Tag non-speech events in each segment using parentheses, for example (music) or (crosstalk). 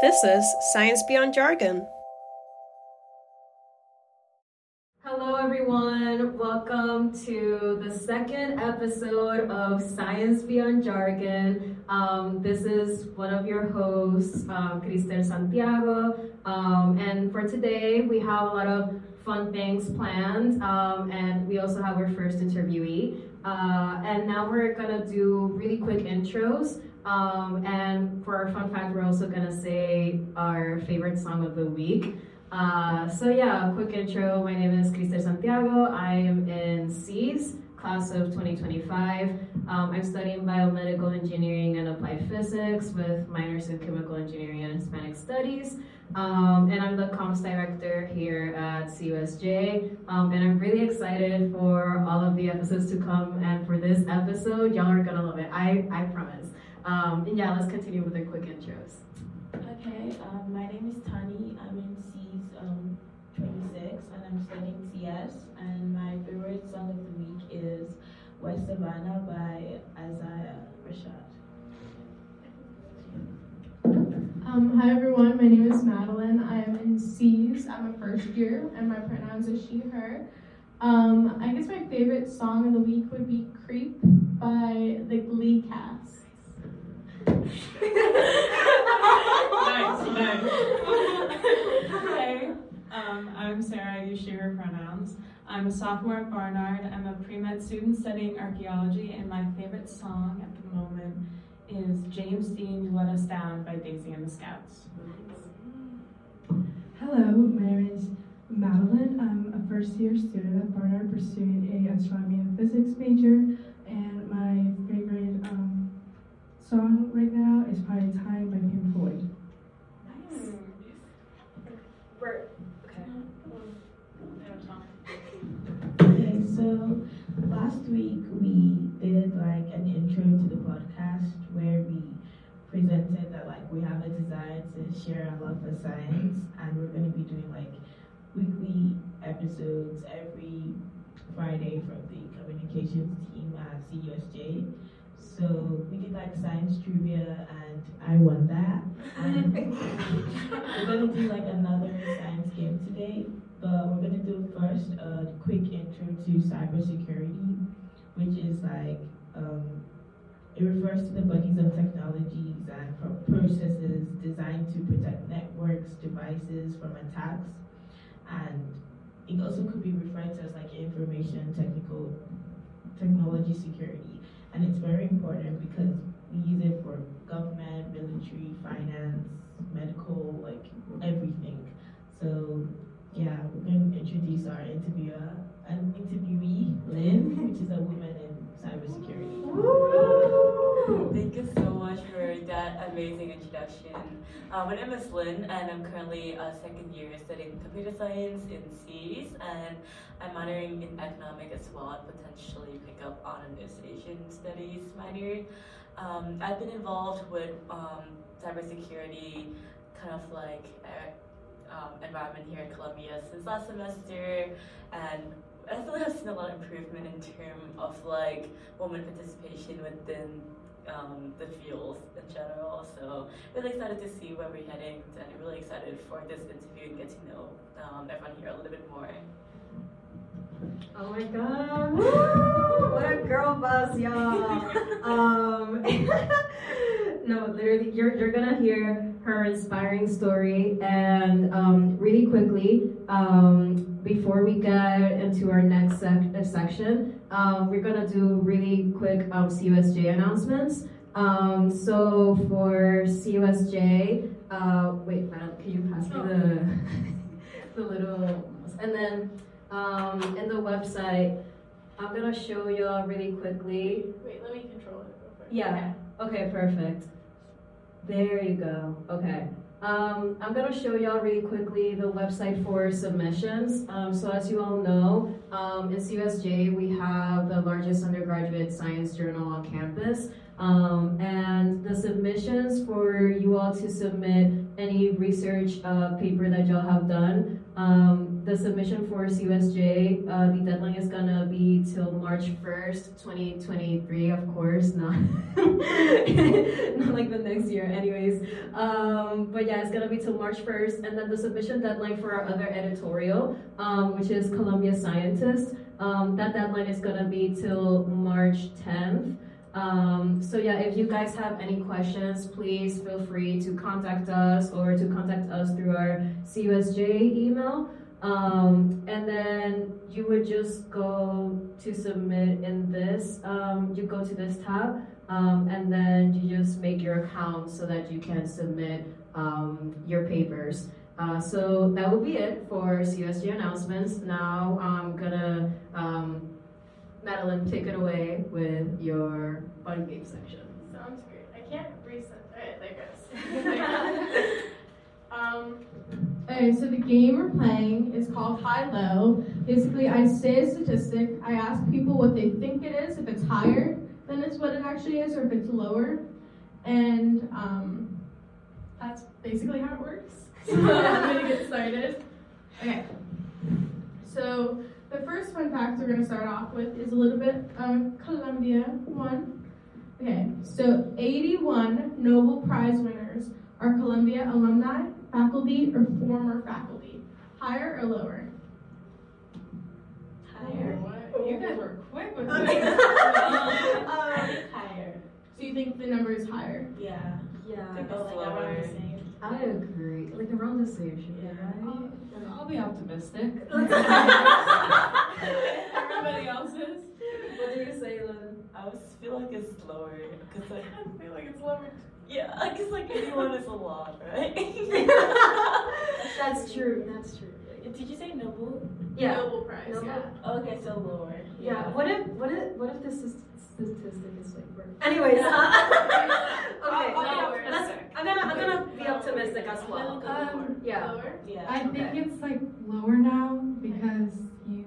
This is Science Beyond Jargon. Hello, everyone. Welcome to the second episode of Science Beyond Jargon. Um, this is one of your hosts, um, Krystell Santiago. Um, and for today, we have a lot of fun things planned. Um, and we also have our first interviewee. Uh, and now we're gonna do really quick intros. Um, and for our fun fact, we're also gonna say our favorite song of the week. Uh, so yeah, quick intro. My name is Krystell Santiago. I am in SEAS class of 2025. Um, I'm studying biomedical engineering and applied physics with minors in chemical engineering and Hispanic studies. Um, and I'm the comms director here at CUSJ. Um, and I'm really excited for all of the episodes to come. And for this episode, y'all are gonna love it. I, I promise. Um, and yeah, let's continue with the quick intros. Okay, um, my name is Tani. I'm in SEAS um, 26 and I'm studying CS. And my favorite song of the week is West Savannah by Isaiah Rashad. Um, hi everyone, my name is Madeline. I am in SEAS. I'm a first year and my pronouns are she, her. Um, I guess my favorite song of the week would be Creep by the Glee cast. Nice, nice. Hi, um, I'm Sarah, use she, her pronouns. I'm a sophomore at Barnard. I'm a pre-med student studying archaeology, and my favorite song at the moment is James Dean, You Let Us Down by Daisy and the Scouts. Hello, my name is Madeline. I'm a first year student at Barnard pursuing a astronomy and physics major, and my song right now is probably Time by Pink Floyd. Nice. We're, okay. Okay, so last week we did like an intro to the podcast where we presented that like we have a desire to share our love for science and we're going to be doing like weekly episodes every Friday from the communications team at CUSJ. So we did like science trivia and I won that. And we're gonna do like another science game today, but we're gonna do first a quick intro to cybersecurity, which is like um, it refers to the bodies of technologies and processes designed to protect networks, devices from attacks, and it also could be referred to as like information technical technology security. And it's very important because we use it for government, military, finance, medical, like everything. So yeah, we're going to introduce our interviewer, an interviewee, Lynn, (laughs) which is a woman in cybersecurity. Thank you amazing introduction. Uh, my name is Lynn, and I'm currently a second year studying computer science in SEAS, and I'm minoring in economic as well, and potentially pick up on an Asian studies minor. Um, I've been involved with um, cybersecurity, kind of like uh, um, environment here at Columbia since last semester, and I feel like I've seen a lot of improvement in terms of like women participation within um, the fields in general. So really excited to see where we're heading, and really excited for this interview and get to know um, everyone here a little bit more. Oh my god. Woo! What a girl boss, y'all. um, (laughs) no, literally, you're, you're gonna hear her inspiring story. And um, really quickly, um, before we get into our next sec- section, um, we're gonna do really quick um, CUSJ announcements. Um, so for CUSJ, uh, wait, Matt, can you pass me the, (laughs) the little, and then um, in the website. I'm gonna show y'all really quickly. Wait, let me control it real quick. Yeah. Okay, perfect. There you go. Okay. Um, I'm gonna show y'all really quickly the website for submissions. Um, so as you all know, um, in CUSJ we have the largest undergraduate science journal on campus. Um, and the submissions for you all to submit any research uh, paper that y'all have done, um, the submission for CUSJ, uh, the deadline is gonna be till March 1st, 2023, of course, not, (laughs) not like the next year, anyways. Um, but yeah, it's gonna be till March 1st, and then the submission deadline for our other editorial, um, which is Columbia Scientist, um, that deadline is gonna be till March 10th. Um, so yeah, if you guys have any questions, please feel free to contact us or to contact us through our CUSJ email. Um, and then you would just go to submit in this. Um, you go to this tab, um, and then you just make your account so that you can submit um, your papers. Uh, so that will be it for CUSJ announcements. Now I'm gonna um, Madeline, take it away with your fun game section. Sounds great. I can't reset. Alright, there goes. (laughs) (laughs) okay, so the game we're playing is called High Low. Basically, I say a statistic. I ask people what they think it is, if it's higher than it's what it actually is, or if it's lower. And um, that's basically how it works. (laughs) So I'm gonna get started. Okay. So the first fun fact we're to start off with is a little bit of Columbia one. Okay, so 81 Nobel Prize winners are Columbia alumni, faculty, or former faculty. Higher or lower? Higher. You guys were quick with (laughs) Um. Higher. So you think the number is higher? Yeah. Yeah, I think Oh, it's like lower. the same. I agree. Like around the same, should yeah. right? I'll, be optimistic. (laughs) (laughs) Everybody else is. What do you say, Lynn? I was feel like it's lower because like I feel like it's lower. Yeah, because like 81 is a lot, right? (laughs) That's true. That's true. Did you say noble? Yeah. Nobel Prize, Nobel- yeah. Okay, so lower. Yeah. What if what if what if this statistic is like wrong? Anyways, uh, (laughs) okay. I'll be let's, I'm gonna I'm gonna be optimistic as well. Um, Yeah. Lower? Yeah. I think it's like lower now because you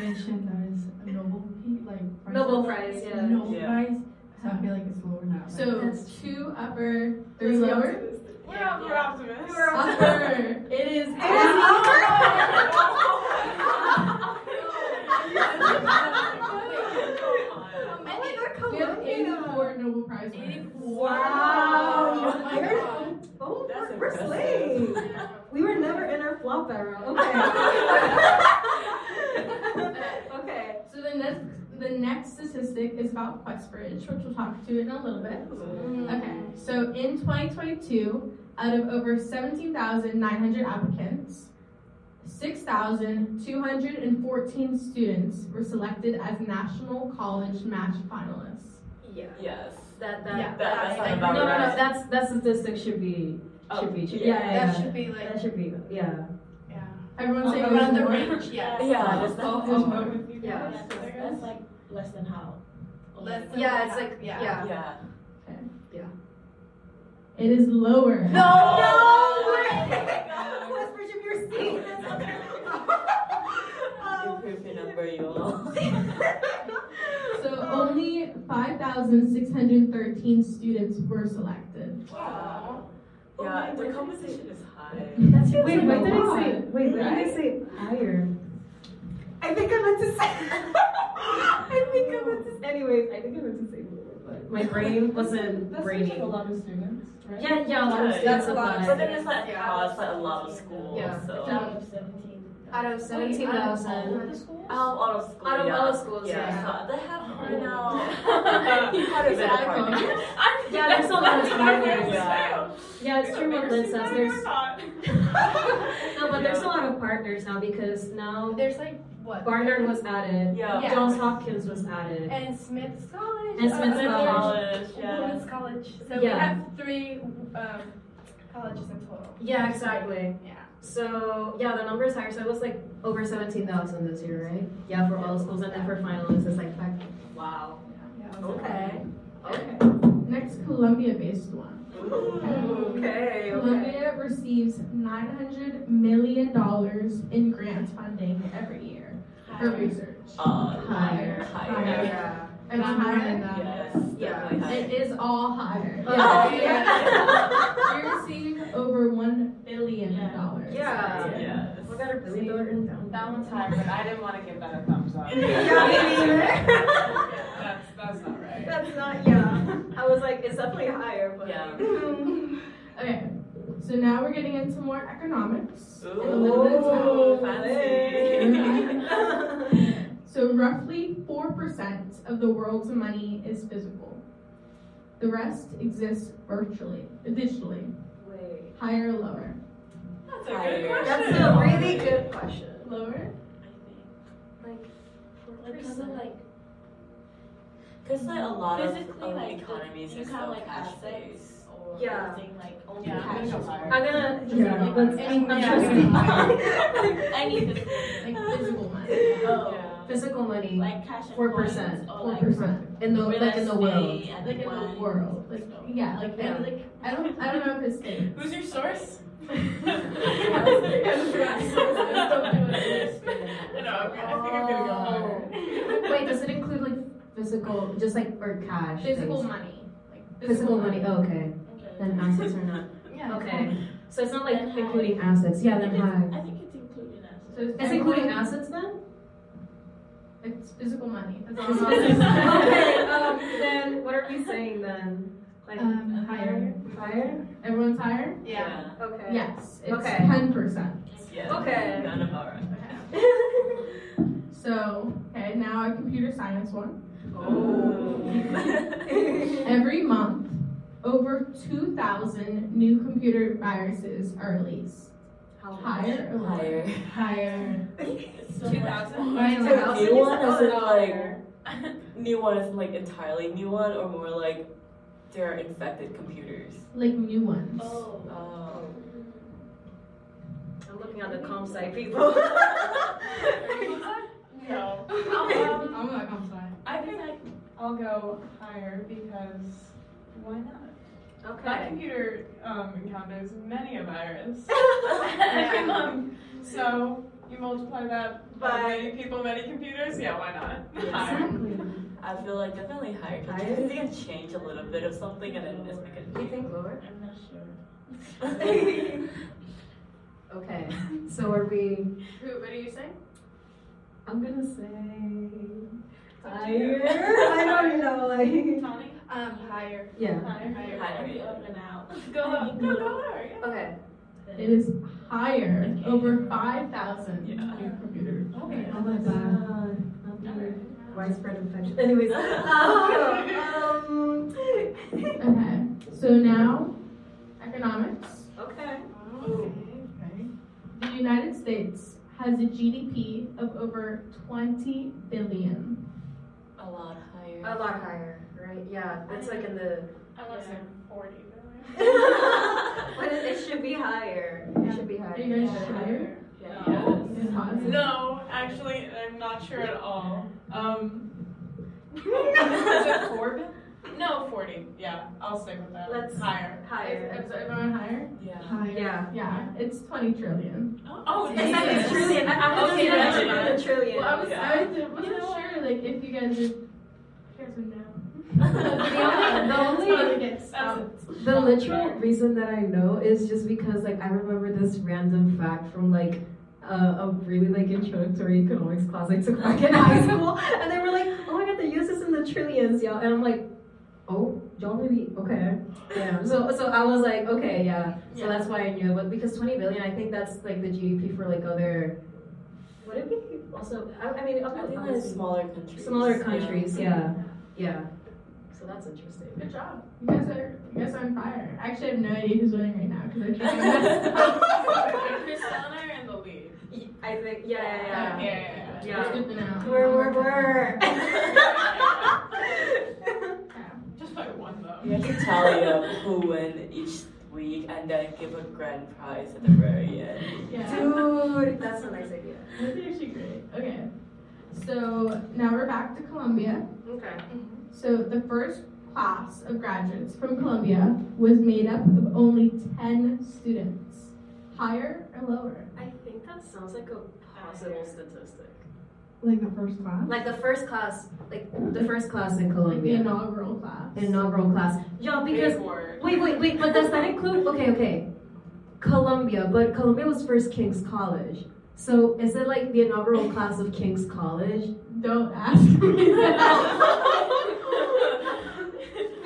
mentioned that it's a Nobel Pe- like prize. Nobel Prize, yeah. Nobel Yeah. Prize. So I feel like it's lower now. So That's two upper, three lower. We're, yeah. we're optimists. Upper. It is. (laughs) Oh my God, We have Columbia. 84 Nobel Prize winners. Wow. Wow. You're- Oh, we're, we're impressive. slaying. We were never in our flop era. Okay. (laughs) okay. So the next, the next statistic is about QuestBridge, which we'll talk to in a little bit. Mm. Okay, so in 2022, out of over 17,900 applicants, 6,214 students were selected as national college match finalists. Yeah. Yes. That that, Yeah, that- that- that's no, about no, no, right. That's that statistic should be Oh, should be should, yeah. yeah, yeah, that should be like that should be yeah. yeah. Everyone say oh, around the oh, more? range. (laughs) Yeah. Yeah, that's I'll not just go with you Yeah. That's like less than how? Less than Yeah, it's hap- like yeah. yeah. Yeah. It is lower. No! No Oh way! my God. QuestBridge, you're seeing this, (laughs) um, okay. Improve your number, you all. (laughs) So only 5,613 students were selected. Wow. Oh Yeah, my the God. competition is high. That's wait, Wait, why what did I say? say- Wait, why did I say higher? I think I meant to say. (laughs) I think I meant to. Anyways, I think I meant to say lower, but my brain wasn't That's brainy. like a lot of students, right? Yeah, yeah, a lot of students that's a lot. applied. But then it's like Yeah. Oh, across like a lot of schools. Yeah. So. Out of 17. Out of seventeen thousand. Out of, out of school. Out of yeah. all schools, yeah. yeah. So they have quite a Quite quite a bit of partners. (laughs) Yeah, there's a lot (laughs) of. Yeah. Yeah, it's true what Lynn says. There's (laughs) no, but there's a lot of partners now because now There's like what? Barnard was added. Yeah. Yeah. Johns Hopkins was added. And Smith's College. And Smith's uh, College. College, yeah. Women's College. So Yeah. we have three um, colleges in total. Yeah, exactly. Yeah. So yeah, the number is higher. So it was like over seventeen thousand this year, right? Yeah, for all the schools, and then for finalists, it's like back. Wow. yeah. Okay. Okay. Next Columbia-based one. Okay. Columbia receives $900 million in grant funding every year for research. Uh, Higher. Higher. Yeah. And Not higher higher than than that. Yes. Yeah. definitely. It is all higher. Oh, Yeah. yeah. we (laughs) receive over $1 billion. Yeah. Yes. I got a really written down. That one's higher, but I didn't want to give that a thumbs up. (laughs) Yeah, me neither. (laughs) That's, that's not right. That's not, yeah. I was like, it's definitely higher, but. Yeah. (laughs) Okay, so now we're getting into more economics. Ooh, And a little bit of fancy. (laughs) So roughly 4% of the world's money is physical. The rest exists virtually, digitally, Wait. higher or lower. That's a Higher. good question. That's a really good question. Lower? I think like, Like kind of like Because like a lot of, physically of like economies you are kind of still like cash assets based. or Yeah. something like only Yeah, I'm cash gonna is go higher. I'm gonna. Yeah. Let's. I'm I'm just- (laughs) I need this Like (laughs) physical money. oh Yeah. Physical money. like cash Four percent. Four percent. In the like in the world. Like in the world. Like yeah, like Yeah. like I don't I don't know if it's state. Who's your source? I know, I'm gonna- I think I'm gonna go higher. Wait, does it include like physical, just like or cash? Physical things? money. Like Physical money. Oh, okay. Okay. Then assets are not. (laughs) Yeah. Okay. So it's not like Then high. including assets. Yeah, I then think high. it's- I think it's included assets. So It's including assets then? It's physical money. That's all I'm (laughs) okay, um, then what are we saying then? Like, Um, higher. higher? Everyone's higher? Yeah. Okay. Yes. It's Okay. ten percent. Yeah. Okay. Kind of alright. (laughs) So, okay, now a computer science one. Oh. (laughs) Every month, over 2,000 new computer viruses are released. How Higher or lower? Higher. Higher. (laughs) So 2000? much. New one is it like (laughs) new one is like entirely new one or more like they're infected computers? Like new ones. Oh. Oh. I'm looking at the comp sci people. No. Um, I'm not comp sci. I think I'll go higher because why not? Okay. My computer um, encounters many a virus (laughs) every month. So you multiply that by By- many people, many computers. Yeah, why not? Exactly. (laughs) I feel like definitely higher because Higher? you can change a little bit of something and then just make it. Do you think lower? I'm not sure. (laughs) Okay. So are we? Who, what are you saying? I'm gonna say Higher? I don't know. Like. Tony? Um, higher. yeah. Higher. Higher. Higher, I'll be yeah. up and out. Go up. Go, go higher. Yeah. Okay. It is higher. Over 5,000 Yeah. new computers. Okay. Oh my god. Widespread infection. Anyways. Um, (laughs) Okay. So now, economics. okay. The United States has a GDP of over 20 billion. A lot higher. A lot higher, right? Yeah, that's like in the. I want to say Yeah. 40 (laughs) (laughs) but it, it should be higher. It should be higher. Are you guys higher? Yeah. It's positive. No, actually, I'm not sure at all. Um, (laughs) is it four? Bi- No, 40. Yeah, I'll stick with that. Let's- higher. Higher. Is everyone higher? Yeah. Higher. Yeah. Yeah, it's 20 trillion. Oh, It's like a trillion. I, I was Okay, gonna that's a trillion. Well, I was, Yeah. I was, wasn't sure, like, if you guys would, you guys would know. (laughs) The only, the only Totally get stumped. The literal reason that I know is just because like I remember this random fact from like uh, a really like introductory economics class I took back in high (laughs) school, and they were like, "Oh my god, the use is in the trillions, y'all," and I'm like, "Oh, y'all really okay?" Yeah. So so I was like, "Okay, yeah." So Yeah. that's why I knew, but because 20 billion, I think that's like the GDP for like other Would it be also? I, I mean, I think like smaller countries. smaller countries. Yeah, yeah. So that's interesting. Good job. You guys are, you guys are on fire. I Actually, have no idea who's winning right now, because I think I messed up. Christiana are in the lead. I think. Yeah, yeah, Yeah, yeah. yeah, yeah. Yeah. It's good to know. We're, we're, we're. (laughs) (laughs) Just by one though. We have to tally up who win each week and then give a grand prize at the very end. Yeah. Dude, that's a nice idea. That's actually great. Okay. So now we're back to Columbia. Okay. Mm-hmm. So the first class of graduates from Columbia was made up of only 10 students. Higher or lower? I think that sounds like a possible statistic. Like the first class? Like the first class, like The first class in Like the inaugural class. the inaugural class. Yeah, because Wait, wait, wait, but does that include okay, okay. Columbia, but Columbia was first King's College. So is it like the inaugural class of King's College? Don't ask me that. (laughs)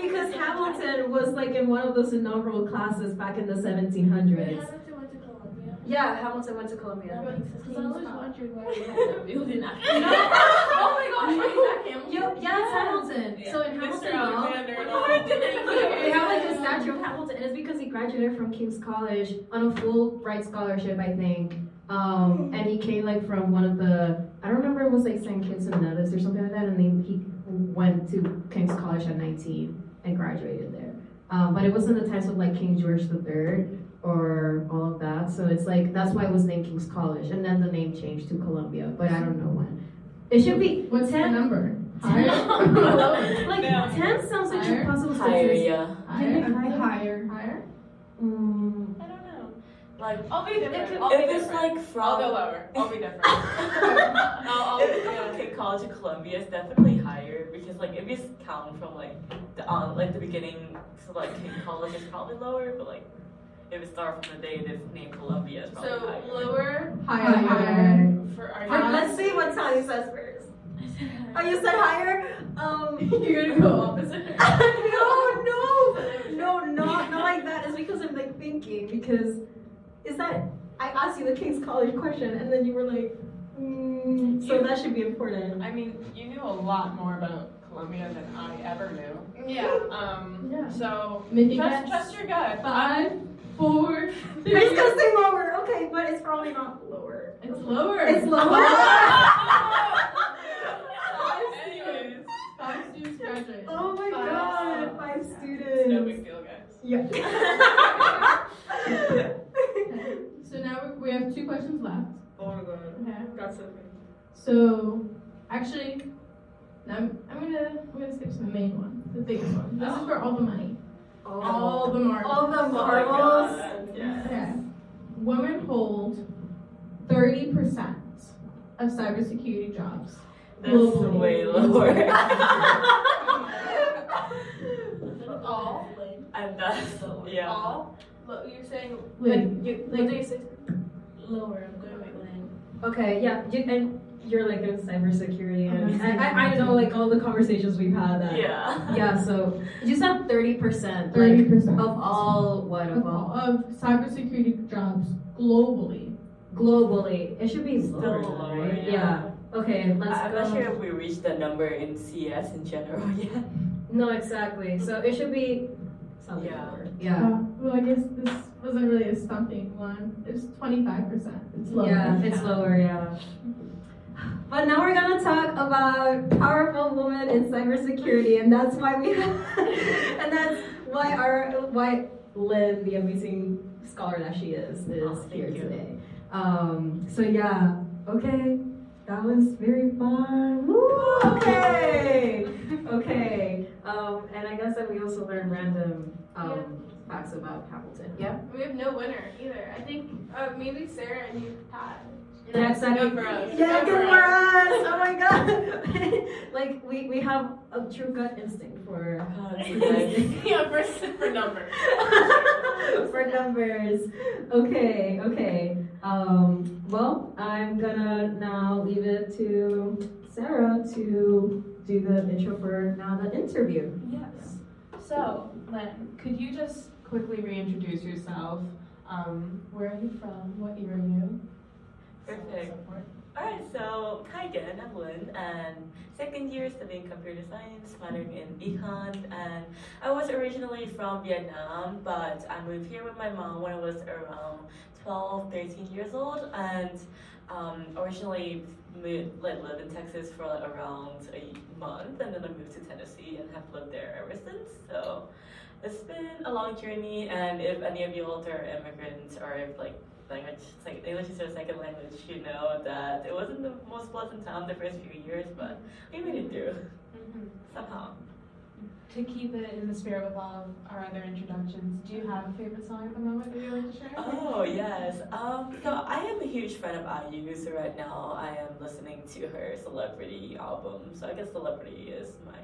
Because Hamilton was like in one of those inaugural classes back in the 1700s. Hamilton went to Columbia. Yeah, Hamilton went to Columbia. Because I always wondered why we had that building after. (laughs) (laughs) oh my gosh, wait, is that Hamilton? Yo, yeah, it's Hamilton. So in Hamilton, Mr. They have like a statue of Hamilton, and it's because he graduated from King's College on a Fulbright scholarship, I think. Um, and he came like from one of the, I don't remember, it was like St. Kitts and Nevis or something like that, and then he went to King's College at 19 and graduated there. Um, but it wasn't the times of like King George III or all of that, so it's like that's why it was named King's College, and then the name changed to Columbia, but I don't know when. It should be What's the 10 number? Ten? Higher? (laughs) (laughs) like No. 10 sounds like Higher? a possible Higher, statistic. yeah. Higher? Higher. Higher? Mm, I don't know. Like, I'll be different. could- I'll be if it's different. like from. I'll go lower. I'll be different. (laughs) I'll, I'll, if it's yeah. from King College of Columbia, it's definitely higher because like if you count from like the uh, like the beginning, so like King College is probably lower, but like if it starts from the day it is named Columbia, it's probably So higher. lower Higher. Higher. For our But let's see what Tanya says first. Oh, you said higher? Um, (laughs) You're gonna go opposite. (laughs) no, no, no, not, not like that. It's because I'm like thinking, because is that, I asked you the King's College question, and then you were like, mm, so You- that should be important. I mean, you knew a lot more about Columbia than I ever knew. Yeah. Um, Yeah. so Make it trust, guess. trust your gut. Five, four, I was three. gonna say lower, okay, but it's probably not lower. It's lower. It's lower? (laughs) Anyways, Five students graduate. oh my Five. god, five it's students. no big deal, guys. Yeah. (laughs) So now we we have two questions left. Oh my god. Okay. Got something. So actually, now I'm, I'm gonna I'm gonna skip to the main one, the biggest one. This is oh. for all the money, all the marbles. All the Oh my marbles. God, yeah. Okay. Women hold thirty percent of cybersecurity jobs. That's globally. way lower. (laughs) All. and (laughs) that's yeah. All. Lo- You're saying Like, You, like- what do you say? lower. I'm going with Lynn. Okay, yeah, you, and you're like in cybersecurity, and. I, I, I know like all the conversations we've had. That, Yeah. Yeah, so you said thirty percent, Thirty percent of all what of of, all of cybersecurity jobs globally. globally. It should be Still lower, lower, right? yeah. Okay, let's I'm go. not sure if we reached that number in CS in general (laughs) yet. No, exactly. So it should be something Yeah. lower. Yeah. Uh, well, I guess this wasn't really a stumping one. It's twenty five percent. It's lower. Yeah, it's lower, yeah. But now we're gonna talk about powerful women in cybersecurity, and that's why we have, (laughs) and that's why our why Lynn, the amazing scholar that she is, is Oh, here you. today. Um, so yeah, okay, that was very fun. Woo, okay, okay. Um, and I guess that we also learned random um, facts about Hamilton. Yeah. We have no winner either. I think uh, maybe Sarah and you tied. Yeah, exactly. Good for us. Yeah, good for us. Oh my (laughs) god. (laughs) like we, we have a true gut instinct for nice. (laughs) yeah, for, for numbers. for numbers. Okay, okay. Um, well, I'm gonna now leave it to Sarah to do the intro for now the interview. Yes. So, Len, could you just quickly reintroduce yourself? Um, where are you from? What year are you? Perfect. Alright, so hi again, I'm Lynn, and second year studying computer science, minoring in econ, and I was originally from Vietnam, but I moved here with my mom when I was around 12, 13 years old, and um, originally moved, like, lived in Texas for like, around a month, and then I moved to Tennessee and have lived there ever since, so it's been a long journey, and if any of you all are immigrants, or if like language, like English is your second language, you know that it wasn't the most pleasant time the first few years, but we made it through somehow. To keep it in the spirit with all of our other introductions, do you have a favorite song at the moment that you'd like to share? Oh yes. Um, so I am a huge fan of IU. So right now I am listening to her Celebrity album. So I guess Celebrity is my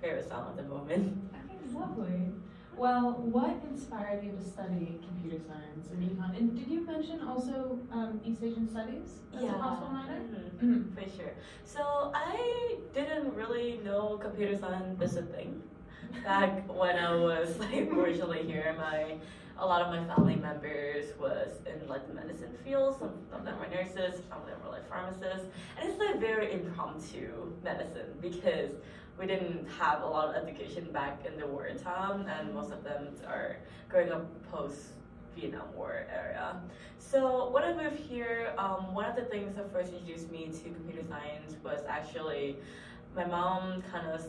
favorite song at the moment. I Okay, lovely. Well, what inspired you to study computer science and econ? And did you mention also um, East Asian Studies as a possible minor? Mhm, Mhm. For sure. So I didn't really know computer science is a thing back when I was (laughs) like originally here. My a lot of my family members was in like the medicine field. Some of them were nurses, some of them were like pharmacists, and it's like very impromptu medicine because we didn't have a lot of education back in the wartime, and most of them are growing up post Vietnam War area. So when I moved here, um, one of the things that first introduced me to computer science was actually my mom kind of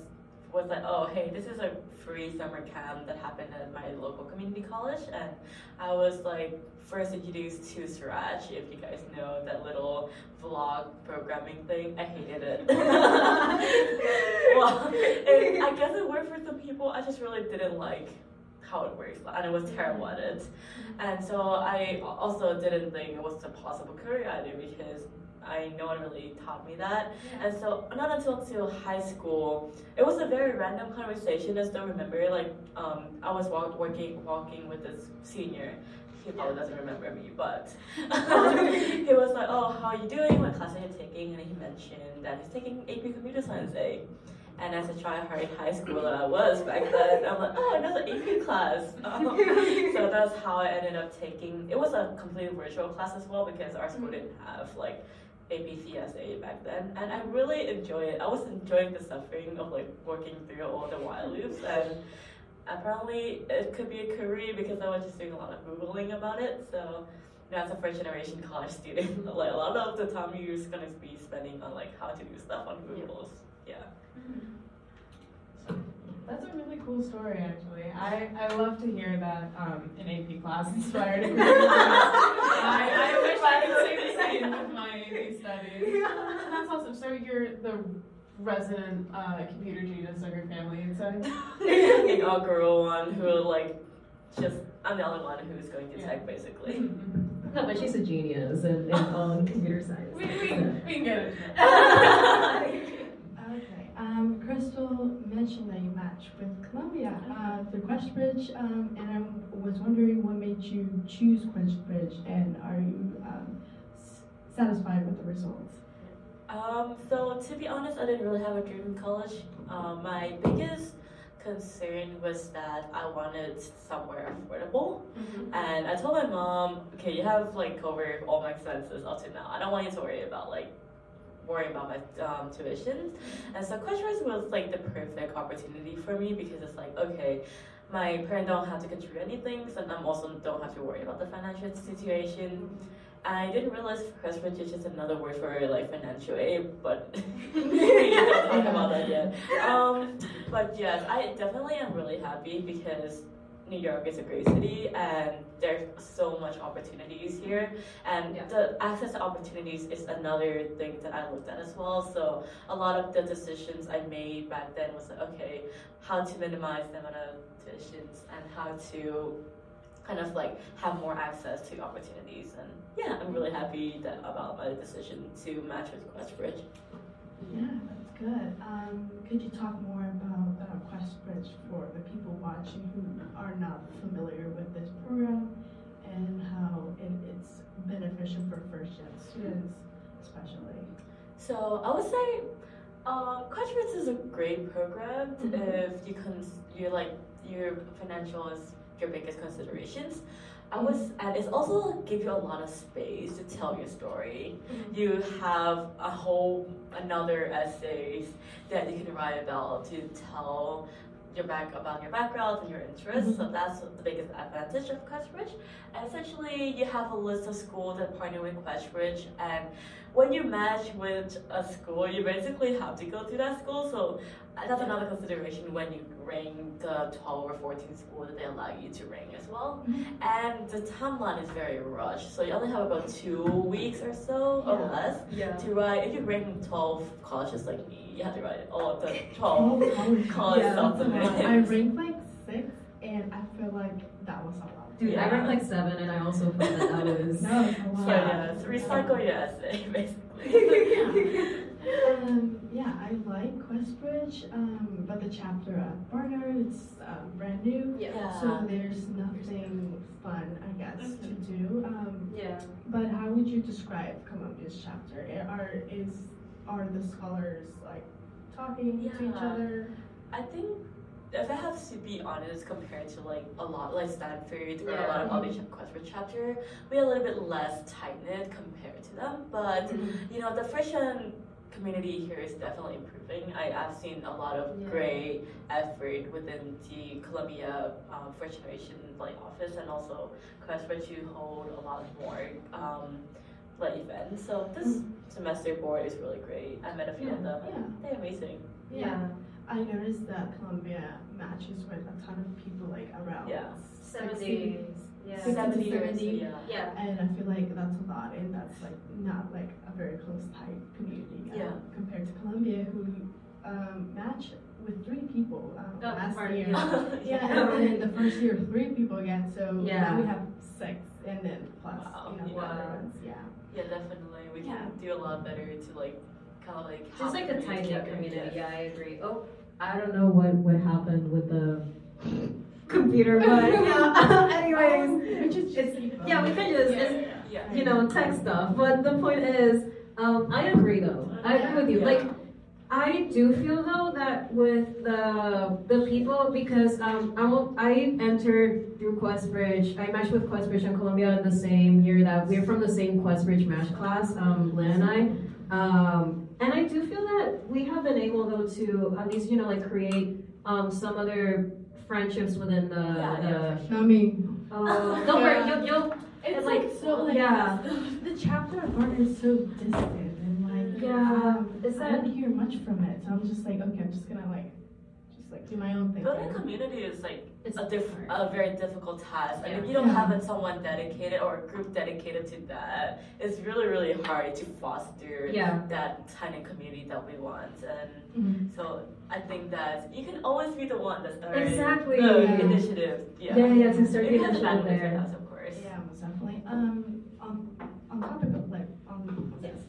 was like, oh, hey, this is a free summer camp that happened at my local community college. And I was like first introduced to Scratch, if you guys know that little block programming thing. I hated it. (laughs) well, it, I guess it worked for some people. I just really didn't like how it works, and I was mm-hmm. terrible at it. And so I also didn't think it was a possible career either because I no one really taught me that. And so not until until high school, it was a very random conversation. I still remember, like um, I was walk, working walking with this senior. He probably doesn't remember me, but (laughs) he was like, "Oh, how are you doing? What class are you taking?" And he mentioned that he's taking AP Computer Science A. And as a try-hard high schooler I was back then, I'm like, oh, another AP class. Um, (laughs) (laughs) so that's how I ended up taking. It was a completely virtual class as well because our school didn't have like AP CSA back then, and I really enjoy it. I was enjoying the suffering of like working through all the while loops, and apparently it could be a career because I was just doing a lot of googling about it. So. You know, as a first generation college student, (laughs) like a lot of the time you're just gonna be spending on like how to do stuff on Google's. Yeah. Mm-hmm. That's a really cool story, actually. I, I love to hear that um, an AP class inspired a. (laughs) I, I wish I could say the same with my AP studies. And that's awesome. So you're the resident uh, computer genius of your family, you'd say? (laughs) (laughs) the inaugural one who like just I'm the only one who's going to tech basically. Mm-hmm. No, but she's a genius in, in um, computer science. We, we, we can get it. Krystell mentioned that you matched with Columbia uh, through QuestBridge, um, and I was wondering what made you choose QuestBridge, and are you um, satisfied with the results? Um, so to be honest, I didn't really have a dream in college. Um, my biggest concern was that I wanted somewhere affordable, and I told my mom, okay, you have like covered all my expenses up to now. I don't want you to worry about like worrying about my um, tuitions. And so QuestBridge was like the perfect opportunity for me because it's like, okay, my parents don't have to contribute anything, so I'm also don't have to worry about the financial situation. I didn't realize QuestBridge is just another word for like financial aid, but (laughs) we didn't talk about that yet. Um, but yes, I definitely am really happy because New York is a great city and there's so much opportunities here and Yeah. the access to opportunities is another thing that I looked at as well. So a lot of the decisions I made back then was like, okay, how to minimize the amount of tuitions and how to kind of like have more access to opportunities and yeah, I'm really happy that about my decision to match with QuestBridge. Yeah, that's good. Um, could you talk more about QuestBridge for the people watching who are not familiar with this program and how it, it's beneficial for first gen students, especially? So I would say uh, QuestBridge is a great program Mhm. if you cons- you like your financial is your biggest considerations. I was and it's also give you a lot of space to tell your story. Mm-hmm. You have a whole another essays that you can write about to tell your back about your background and your interests. So mm-hmm. that's the biggest advantage of QuestBridge. And essentially, you have a list of schools that partner with QuestBridge, and when you match with a school, you basically have to go to that school. So uh, that's another consideration when you rank the 12 or 14 school that they allow you to rank as well. And the timeline is very rushed, so you only have about two weeks or so or less Yeah. to write. If you rank 12 colleges like me, you have to write all the (laughs) 12 Oh, college Yeah. I ranked like six, and I feel like that was a lot. Dude, I Yeah. ranked like seven, and I also felt that that was. That was a lot. So yeah, so recycle your essay (laughs) basically. Um, yeah, I like QuestBridge, um, but the chapter at Barnard it's um, brand new, Yeah. so there's nothing fun, I guess, to do. Um, Yeah. but how would you describe Columbia's chapter? Are is are the scholars like talking to each other? I think if I have to be honest, compared to like a lot like Stanford or a lot of other QuestBridge chapter, we're a little bit less tight knit compared to them. But you know, the freshman community here is definitely improving. I, I've seen a lot of Yeah. great effort within the Columbia um, First Generation like office and also QuestBridge to hold a lot more um, like events. So this semester board is really great. I met a few of them. Yeah. They're amazing. Yeah. I noticed that Columbia matches with a ton of people like around Yeah. 70. Yeah. Sixty to 70 years, 70. yeah. Yeah. And I feel like that's a lot, and that's like not like a very close tight community. um, Yeah. Compared to Columbia, who um, match with three people um, Oh, last pardon, year. (laughs) yeah. Yeah, and then (laughs) the first year, three people again. So Yeah. now we have six, and then plus Wow, you know the yeah. other ones. Yeah. Yeah, definitely. We Yeah. can do a lot better to like kind of like Just like a community tight knit community. Yeah. Yeah, I agree. Oh, I don't know what what happened with the computer, (laughs) but yeah. (laughs) anyways, Which is just it's, yeah, we can just it's, Yeah. you know tech stuff. But the point is, um, I agree though. I agree with you. Yeah. Like. I do feel though that with the the people because um I will, I entered through QuestBridge. I matched with QuestBridge and Columbia in the same year that we're from the same QuestBridge match class, um, Lynn and I. Um, and I do feel that we have been able though to at least you know like create um some other friendships within the Yeah, the. Not me. (laughs) Oh, don't worry, you'll, you'll It's like, like, so like yeah. the, the chapter of Barnard is so distant and like Yeah, um, is I that- don't hear much from it. So I'm just like okay, I'm just gonna like just like do my own thing. Building community is like It's a diff- a very difficult task, and if you don't Yeah. have someone dedicated or a group dedicated to that, it's really really hard to foster Yeah. that tiny community that we want. And Mhm. so I think that you can always be the one that started Exactly. the Yeah. initiative. Yeah, Yeah, yeah, to start If the you have the initiative bandwidth, there. yes, of course. Yeah, most definitely. Um, on on topic of like on this,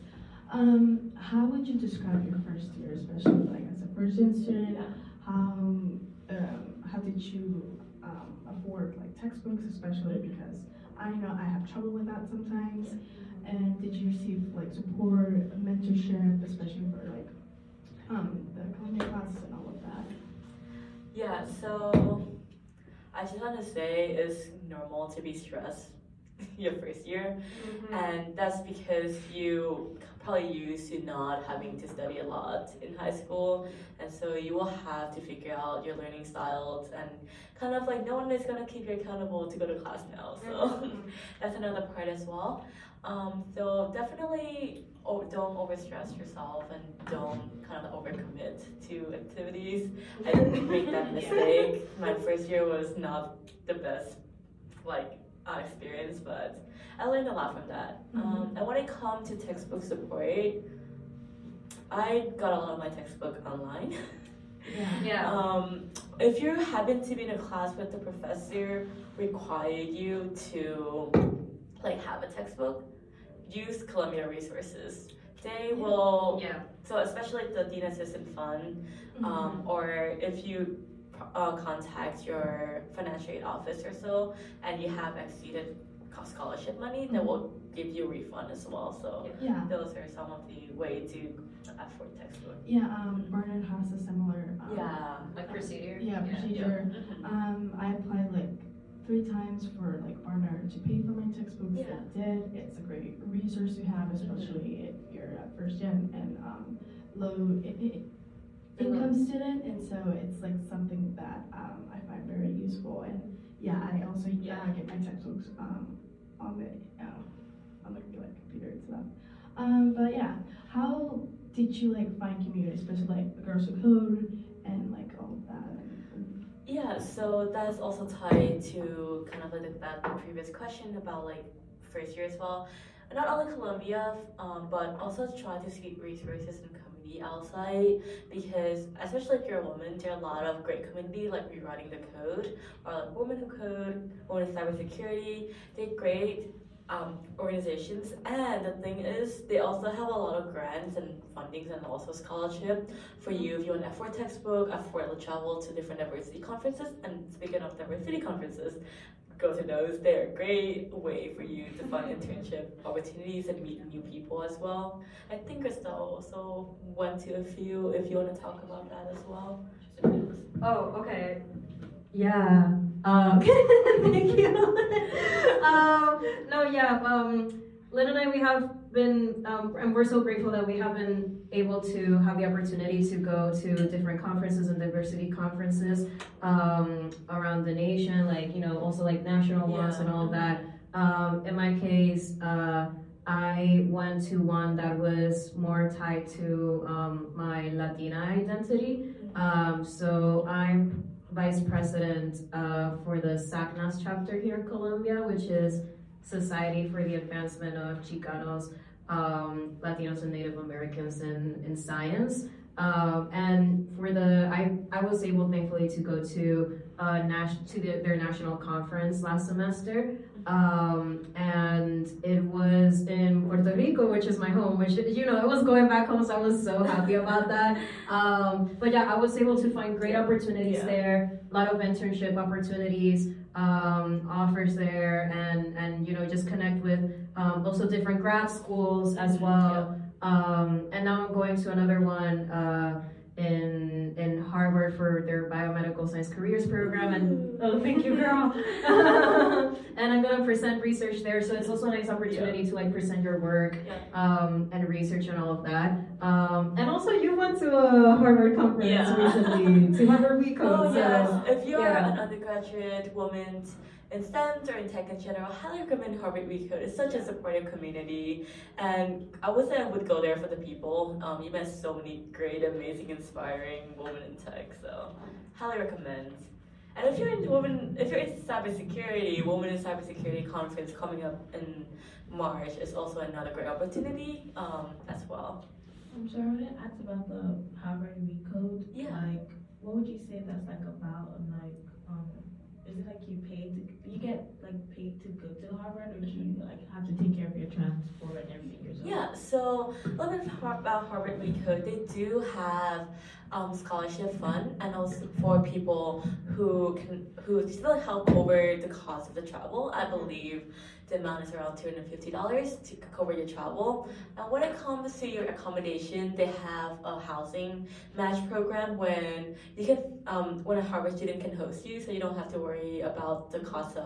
um, how would you describe your first year, especially like as a first year student? How um, how did you um, afford like textbooks, especially because I know I have trouble with that sometimes. And did you receive like support, mentorship, especially for like um, the Columbia class and all of that? Yeah, so I just want to say it's normal to be stressed (laughs) your first year, and that's because you probably used to not having to study a lot in high school, and so you will have to figure out your learning styles and kind of like no one is gonna keep you accountable to go to class now, so (laughs) that's another part as well. Um, so definitely oh, don't overstress yourself and don't kind of overcommit to activities. I did make that (laughs) mistake. My first year was not the best like uh, experience, but I learned a lot from that. Um, and when it comes to textbook support, I got a lot of my textbook online. Yeah. Yeah. Um, if you happen to be in a class with the professor require you to like have a textbook, use Columbia resources. They will Yeah. so especially the Dean Assistant Fund, um, or if you uh, contact your financial aid office or so, and you have exceeded scholarship money, they will give you a refund as well. So Yeah. those are some of the way to afford textbook. Yeah. Um, Barnard has a similar. Um, Yeah. Like procedure. Yeah, procedure. Um, I applied like three times for like Barnard to pay for my textbooks. Yeah. It did. It's a great resource to have, especially if you're at first gen and um, low i- i- income student. And so it's like something that um, I find very useful. And yeah, I also yeah, Yeah. get my textbooks um, on the uh, on the like computer and stuff. Um, but yeah, how did you like find community, especially like the girls who code and like all of that? Yeah, so that's also tied to kind of like that previous question about like first year as well. Not only Columbia, um, but also try to seek resources and community outside because especially if you're a woman, there are a lot of great community like rewriting the code or like women who code, women in cybersecurity. They're great um, organizations. And the thing is, they also have a lot of grants and fundings and also scholarship for you if you want F4 textbook, F4 travel to different diversity conferences. And speaking of diversity conferences, go to those. They're a great way for you to find internship opportunities and meet new people as well. I think Krystell also went to a few. If you want to talk about that as well. Oh, okay. Yeah. Um, (laughs) thank you. (laughs) um, no, yeah. Um, Lynn and I, we have been, um, and we're so grateful that we have been able to have the opportunity to go to different conferences and diversity conferences um, around the nation, like, you know, also like national ones and all that. Um, in my case, uh, I went to one that was more tied to um, my Latina identity. Um, so I'm vice president uh, for the SACNAS chapter here in Columbia, which is Society for the Advancement of Chicanos, um, Latinos, and Native Americans in, in Science. Um, and for the, I, I was able, thankfully, to go to uh, to the, their national conference last semester, um, and it was in Puerto Rico, which is my home. Which you know, it was going back home, so I was so happy about that. Um, but yeah, I was able to find great opportunities Yeah. there, a lot of internship opportunities, um, offers there, and and you know, just connect with um, also different grad schools as well. Um, and now I'm going to another one uh, in in Harvard for their biomedical science careers program. And oh, thank you, girl. (laughs) and I'm gonna present research there, so it's also a nice opportunity to like present your work Yeah. um, and research and all of that. Um, and also, you went to a Harvard conference Yeah. recently to Harvard (laughs) Week. Oh so, yes, if you're yeah. an undergraduate woman in STEM or in tech in general, highly recommend Harvard WeCode. It's such a supportive community, and I would say I would go there for the people. Um, you met so many great, amazing, inspiring women in tech, so highly recommend. And if you're in women, if you're in cybersecurity, Women in Cybersecurity conference coming up in March is also another great opportunity um, as well. I'm sorry, I wanted to ask about the Harvard WeCode. Yeah. Like, what would you say that's like about? And like, um, is it like you paid to, do you get like paid to go to Harvard, or do you like have to take care of your transport and everything yourself? Yeah, so a little bit about Harvard WeCode. They do have um, scholarship fund, and also for people who can who still help over the cost of the travel. I believe the amount is around two hundred fifty dollars to cover your travel. And when it comes to your accommodation, they have a housing match program when you can um, when a Harvard student can host you, so you don't have to worry about the cost of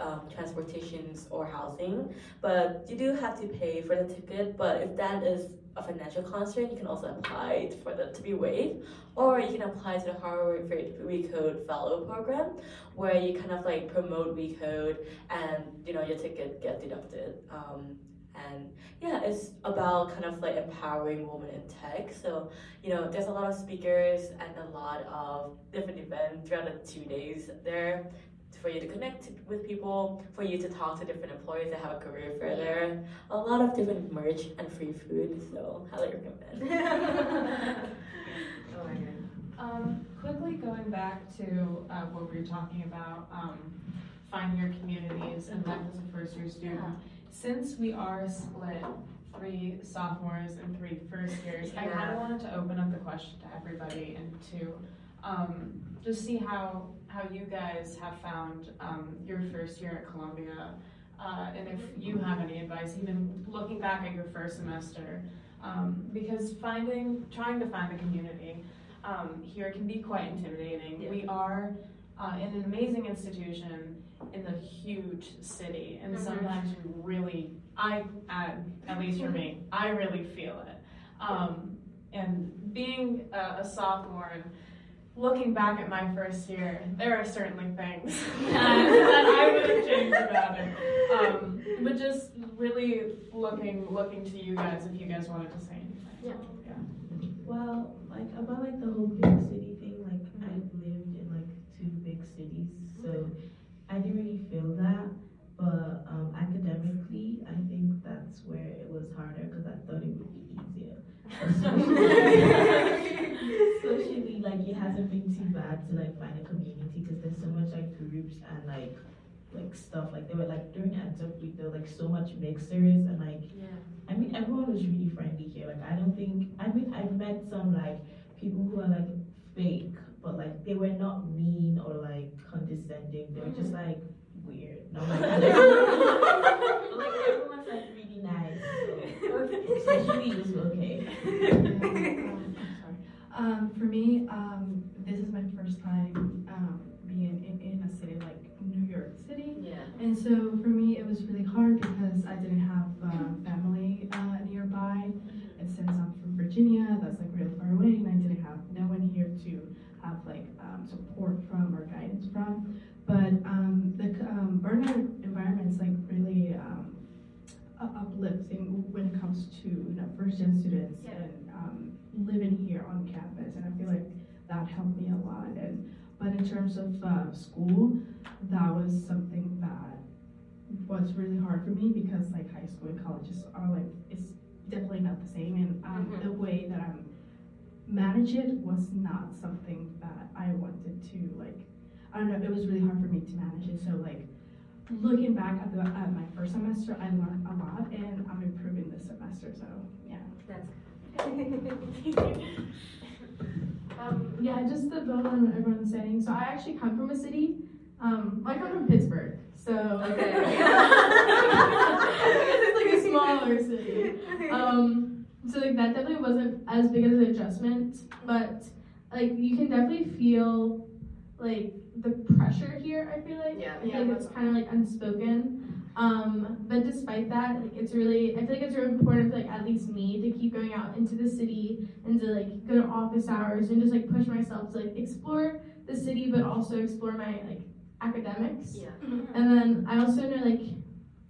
um, transportations or housing but you do have to pay for the ticket. But if that is a financial constraint, you can also apply for that to be waived, or you can apply to the Harvard WeCode Fellow Program, where you kind of like promote WeCode, and you know your ticket get deducted. Um, and yeah, it's about kind of like empowering women in tech. So you know, there's a lot of speakers and a lot of different events throughout the two days there for you to connect with people, for you to talk to different employees that have a career fair there. A lot of different merch and free food, so highly recommend. (laughs) Oh my god. Um, quickly going back to uh, what we were talking about, um, finding your communities and that as a first year student. Since we are split, three sophomores and three first years, I kind of wanted to open up the question to everybody and to um, just see how how you guys have found um, your first year at Columbia, uh, and if you have any advice, even looking back at your first semester, um, because finding trying to find a community um, here can be quite intimidating. Yeah. We are uh, in an amazing institution in a huge city, and Mhm. sometimes you really, I, at, at least for me, (laughs) I really feel it. Um, and being a, a sophomore and looking back at my first year, there are certainly things that, (laughs) (laughs) that I would have changed about it. Um, but just really looking looking to you guys if you guys wanted to say anything. Yeah. Well, like about like the whole big city thing, like I've lived in like two big cities, so I didn't really feel that. But um, academically, I think that's where it was harder because I thought it would be easier. (laughs) Socially, socially, like it hasn't been too bad to like find a community because there's so much like groups and like like stuff. Like they were like during Antip week there were like so much mixers and like Yeah. I mean everyone was really friendly here. Like I don't think I mean I've met some like people who are like fake, but like they were not mean or like condescending. They were just like weird. No, like, (laughs) like everyone's like really nice. So, (laughs) especially you, so okay. Um. For me, um, this is my first time um, being in, in a city like New York City. Yeah. And so for me, it was really hard because I didn't have um, family uh, nearby. And since I'm from Virginia, that's like really far away, and I didn't have no one here to have like um, support from or guidance from. But um, the um, Barnard environment is like really um, uplifting when it comes to you know first gen students Yeah. and living here on campus, and I feel like that helped me a lot. And but in terms of uh, school, that was something that was really hard for me because like high school and colleges are like it's definitely not the same, and um, Mhm. the way that I'm manage it was not something that I wanted to like. I don't know. It was really hard for me to manage it. So like looking back at the at my first semester, I learned a lot, and I'm improving this semester. So yeah. That's Um, yeah, just to build on what everyone's saying. So I actually come from a city. Um, I come from Pittsburgh. So Okay. (laughs) it's like a smaller city. Um, so like that definitely wasn't as big as an adjustment, but like you can definitely feel like the pressure here. I feel like Yeah. I feel like it's kind of like unspoken. Um, but despite that, like it's really, I feel like it's really important for like at least me to keep going out into the city and to like go to office hours and just like push myself to like explore the city, but also explore my like academics. yeah. And then I also know like,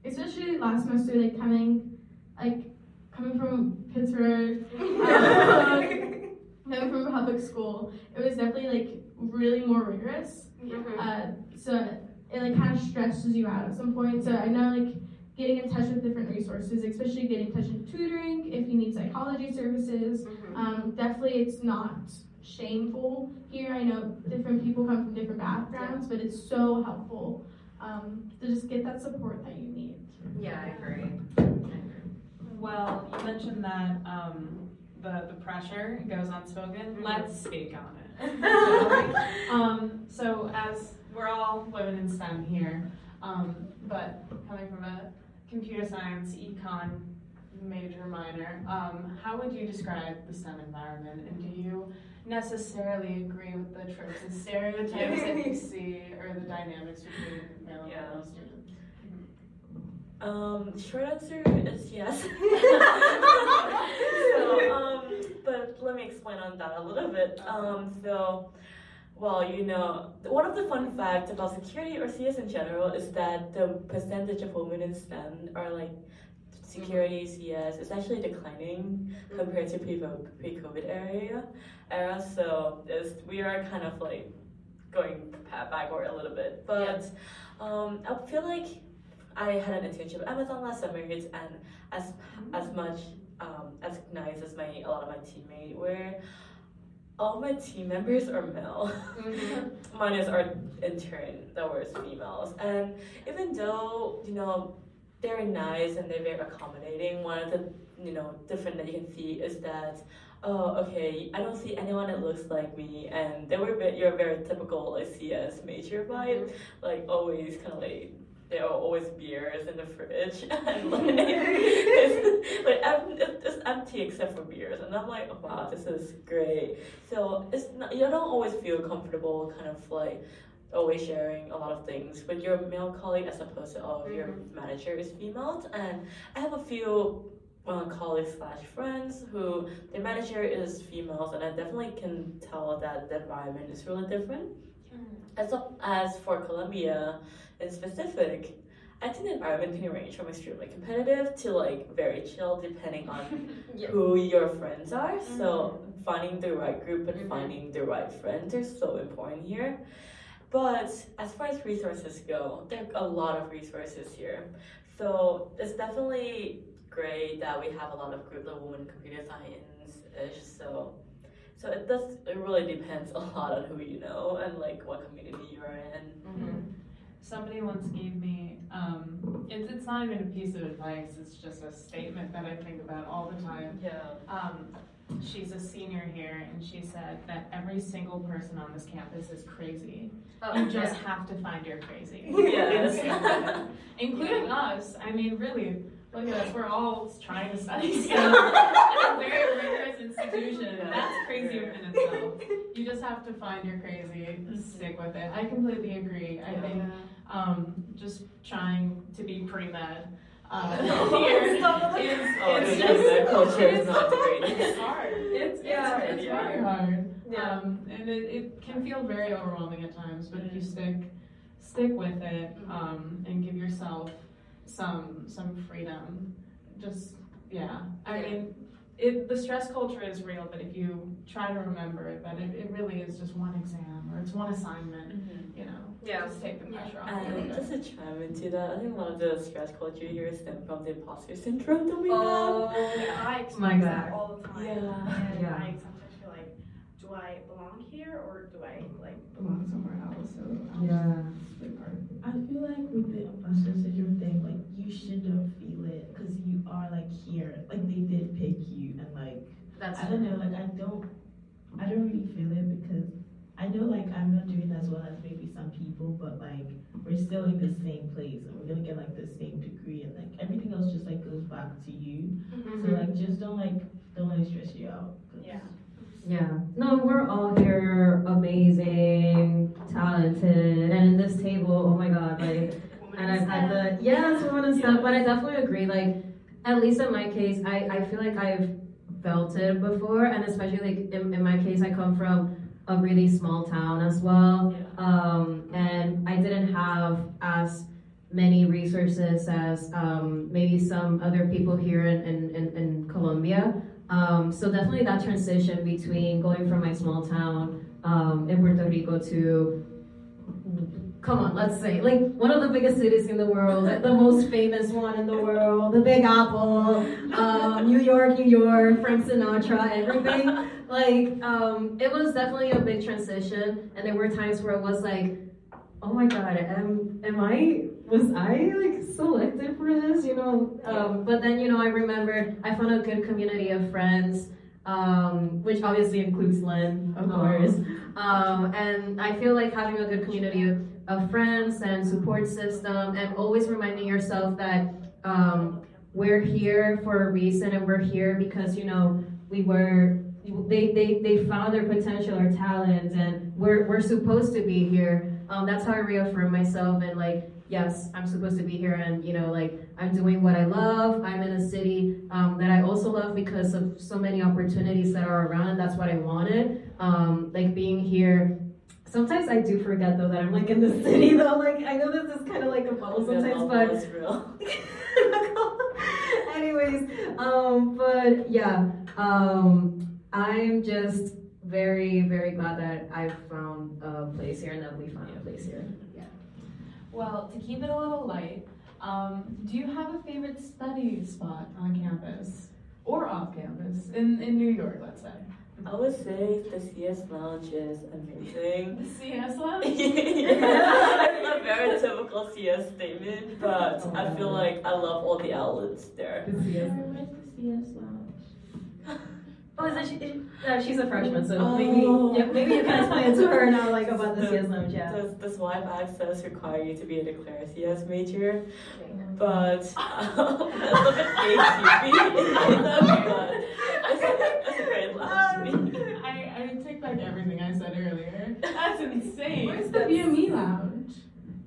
especially last semester, like coming, like coming from Pittsburgh, um, (laughs) coming from public school, it was definitely like really more rigorous. Mhm. Uh, so it like kind of stresses you out at some point. So I know like getting in touch with different resources, especially getting in touch with tutoring if you need psychology services. Mhm. Um, definitely, it's not shameful here. I know different people come from different backgrounds, but it's so helpful um, to just get that support that you need. Yeah, I agree. Well, you mentioned that um, the the pressure goes unspoken. Let's speak on it. (laughs) um, so, as we're all women in STEM here, um, but coming from a computer science, econ major minor, um, how would you describe the STEM environment? And do you necessarily agree with the tropes and stereotypes that you see, or the dynamics between male and female students? Um, short answer is yes. (laughs) (laughs) so, um, but let me explain on that a little bit. Um, so, well, you know, one of the fun facts about security or CS in general is that the percentage of women in STEM are like security CS is actually declining compared to pre pre COVID area. Era. So it's, we are kind of like going backward a little bit, but um, I feel like I had an internship at Amazon last summer, and as as much um, as nice as my a lot of my teammates were, all my team members are male. Mm-hmm. (laughs) Minus our intern that was females, and even though you know they're nice and they're very accommodating, one of the you know different that you can see is that. Oh, okay. I don't see anyone that looks like me, and they were ve- you're very typical like CS major vibe, mm-hmm. like always kind of like there are always beers in the fridge (laughs) and (laughs) like it's, like it's, empty except for beers. And i'm like wow this is great. So it's not, you don't always feel comfortable kind of like always sharing a lot of things with your male colleague as opposed to all of your manager is females and i have a few uh, colleagues slash friends who their manager is females and i definitely can tell that the environment is really different. As, of, as for columbia in specific, I think the environment can range from extremely competitive to like very chill, depending on (laughs) Yeah. who your friends are. So finding the right group and Mhm. finding the right friends are so important here. But as far as resources go, there are a lot of resources here. So it's definitely great that we have a lot of groups of women computer science ish. So so it does it really depends (laughs) a lot on who you know and like what community you're in. Mhm. Somebody once gave me, um, it's, it's not even a piece of advice, it's just a statement that I think about all the time. Yeah. Um, she's a senior here, and she said that every single person on this campus is crazy. Oh, you just have to find your crazy. (laughs) Yes. (laughs) Including us. I mean, really, look at us. We're all trying to study (laughs) in a very rigorous institution. Yeah. That's crazy in itself. You just have to find your crazy, stick with it. I completely agree. I think um, just trying to be pre-med uh, (laughs) (laughs) here is, Oh, it's just, that culture is not great. It's hard. It's, Yeah, it's, it's yeah. very hard. Yeah. Um, and it, it can feel very overwhelming at times, but if you stick stick with it um, and give yourself some some freedom, just yeah. I Yeah. mean, it the stress culture is real, but if you try to remember it, that it, it really is just one exam or it's one assignment, Mhm. You know, Yeah. just take the pressure off. And just to chime into that, I think one of the stress culture here stems from the imposter syndrome that we Oh, Yeah, I experience My that all the time. Yeah. And Yeah. I sometimes feel like, do I belong here or do I like belong somewhere else. So um, Yeah. it's really hard. I feel like with the imposter syndrome thing, like you shouldn't feel it because you are like here, like they did pick you, and like That's I don't know, like I don't, I don't really feel it because I know like I'm not doing as well as maybe some people, but like we're still in the same place and we're gonna get like the same degree and like everything else just like goes back to you. So like just don't like don't let it stress you out. Yeah. Yeah. No, we're all here amazing, talented, and in this table, oh my god, like and I've had the yes, women and stuff, but I definitely agree, like at least in my case, I, I feel like I've felt it before and especially like in, in my case I come from a really small town as well. Um, and I didn't have as many resources as um, maybe some other people here in, in, in, in Columbia. Um, so definitely that transition between going from my small town um, in Puerto Rico to come on, let's say like one of the biggest cities in the world, the most famous one in the world, the Big Apple, um, New York, New York, Frank Sinatra, everything. Like um, it was definitely a big transition, and there were times where it was like, oh my god, am am I was I like selected for this? You know. Um, but then you know I remember I found a good community of friends. Um, which obviously includes Lynn, of course. Um, and I feel like having a good community of, of friends and support system, and always reminding yourself that um, we're here for a reason, and we're here because you know we were. They, they, they found their potential or talent, and we're, we're supposed to be here. Um, that's how I reaffirm myself, and like, yes, I'm supposed to be here, and you know, like, I'm doing what I love. I'm in a city um, that I also love because of so many opportunities that are around, and that's what I wanted. Um, like being here. Sometimes I do forget though that I'm like in the (laughs) city though. Like I know this is kind of like a bubble sometimes, but It's real. (laughs) anyways, um, but yeah, um, I'm just very, very glad that I found a place here and that we found a place here. Yeah. Well, to keep it a little light, um, do you have a favorite study spot on campus or off campus in, in New York, let's say? I would say the CS Lounge is amazing. The CS Lounge? (laughs) it's a very typical CS statement, but I feel like I love all the outlets there. Where's the CS lounge? Oh, is that she? is- Uh, she's a freshman, so Oh. maybe yeah, maybe you can explain it to her now, like about the CS lounge. Yeah. Does, does Swipe Access require you to be a declared CS major? But (laughs) um, it's (laughs) a bit gatekeeping, but it's a, it's a great lounge to me. I, I take back everything I said earlier. That's insane. Where's the BME lounge?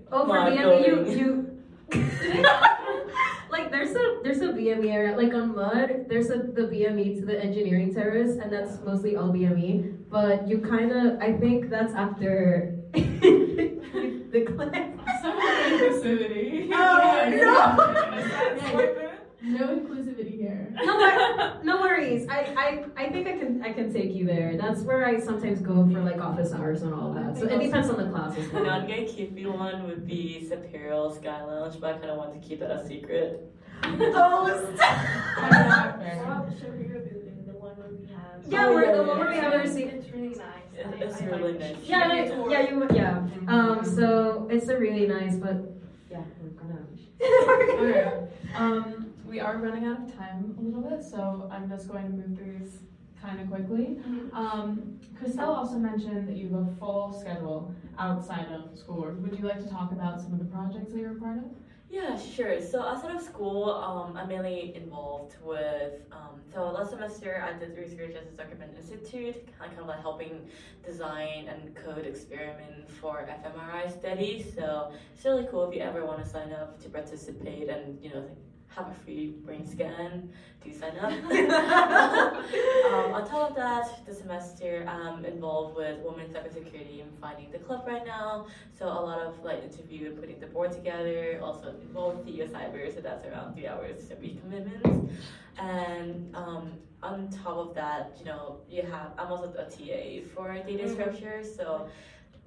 Oh, for BME, you you. (laughs) like there's a there's a BME area like on Mudd there's a the BME to the engineering terrace and that's mostly all BME but you kind of I think that's after (laughs) the class. Some inclusivity. Oh, No (laughs) (laughs) inclusivity here. No, wor- no worries. I, I, I think I can I can take you there. That's where I sometimes go for like office hours and all that. So it depends on the class as The well. non-gatekeeping one would be Superior Sky Lounge, but I kind of want to keep that a secret. Those. Fair. Rob Shapiro building, the one where we have Yeah, Oh, we're the one where we have our seat. It's really nice. It- I- it's I really like nice. Yeah, Give me a no, yeah, you, yeah. Um, so it's a really nice, but yeah, we're gonna. Okay. (laughs) Um, we are running out of time a little bit, so I'm just going to move through these kind of quickly. Um, Krystell also mentioned that you have a full schedule outside of school. Would you like to talk about some of the projects that you're a part of? Yeah, sure. So outside of school, um, I'm mainly involved with. Um, so last semester, I did research at the Zuckerman Institute, kind of, kind of like helping design and code experiment for fMRI studies. So it's really cool if you ever want to sign up to participate and you know have a free brain scan. Do sign up. (laughs) um, on top of that, this semester, I'm involved with women's cybersecurity and finding the club right now. So a lot of like interview and putting the board together. Also involved with CEO Cyber, so that's around three hours a week commitments. And um, on top of that, you know, you have I'm also a TA for data structure. So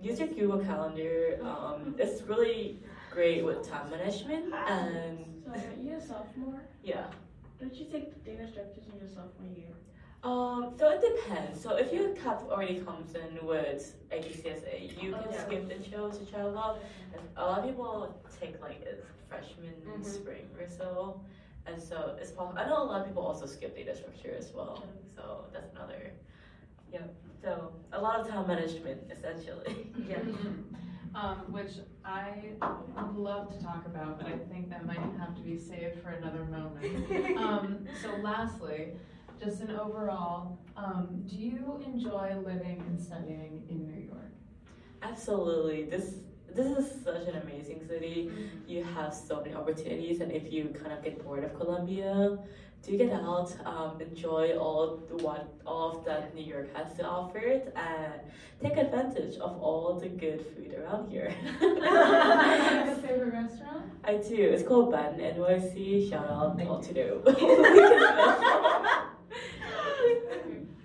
use your Google Calendar. Um, it's really great with time management and So you're a sophomore. yeah. Don't you take the data structures in your sophomore year? Um, so it depends. So if your cap already comes in with AP CSA, you can Oh, yeah. skip the show to travel. And a lot of people take like a freshman Mhm. spring or so, and so it's possible. I know a lot of people also skip data structure as well. So that's another. Yeah. So a lot of time management essentially. Yeah. (laughs) Um, which I would love to talk about, but I think that might have to be saved for another moment. (laughs) Um, so lastly, just an overall, um, do you enjoy living and studying in New York? Absolutely. This this is such an amazing city. You have so many opportunities, and if you kind of get bored of Columbia, do get out, um, enjoy all the what all of that New York has to offer, and take advantage of all the good food around here. Do a (laughs) favorite restaurant? I do. It's called Bun NYC. Shout out all to them. (laughs) (laughs)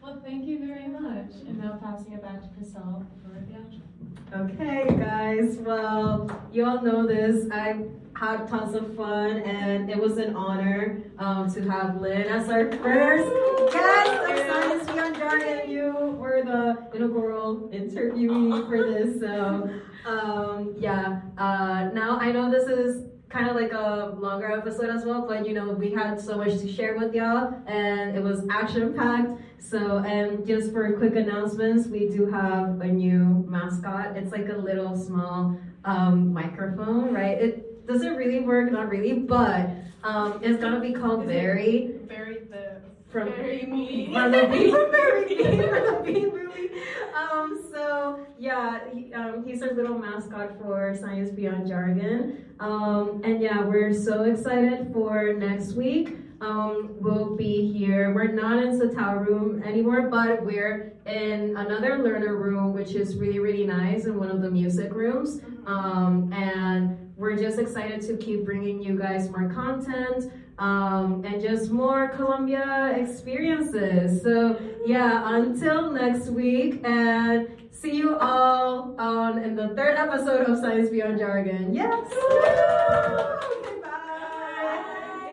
Well, thank you very much. And now passing it back to Priscilla for the outro. Okay, guys. Well, you all know this. I had tons of fun, and it was an honor um, to have Lynn as our first guest of Science Beyond Jargon. You were the inaugural interviewee for this, so um, yeah. Uh, now I know this is kind of like a longer episode as well, but you know we had so much to share with y'all, and it was action packed. So, and just for quick announcements, we do have a new mascot. It's like a little small um, microphone, right? It doesn't really work, not really, but um, it's gonna be called it- Barry Very the from very me. from the Bean Berry Bean from the Bean movie. Um, so yeah, he, um, he's our little mascot for Science Beyond Jargon. Um, and yeah, we're so excited for next week. Um, we'll be here. We're not in the tower room anymore, but we're in another learner room, which is really, really nice, in one of the music rooms. Um, and we're just excited to keep bringing you guys more content um, and just more Columbia experiences. So yeah, until next week, and see you all on in the third episode of Science Beyond Jargon. Yes.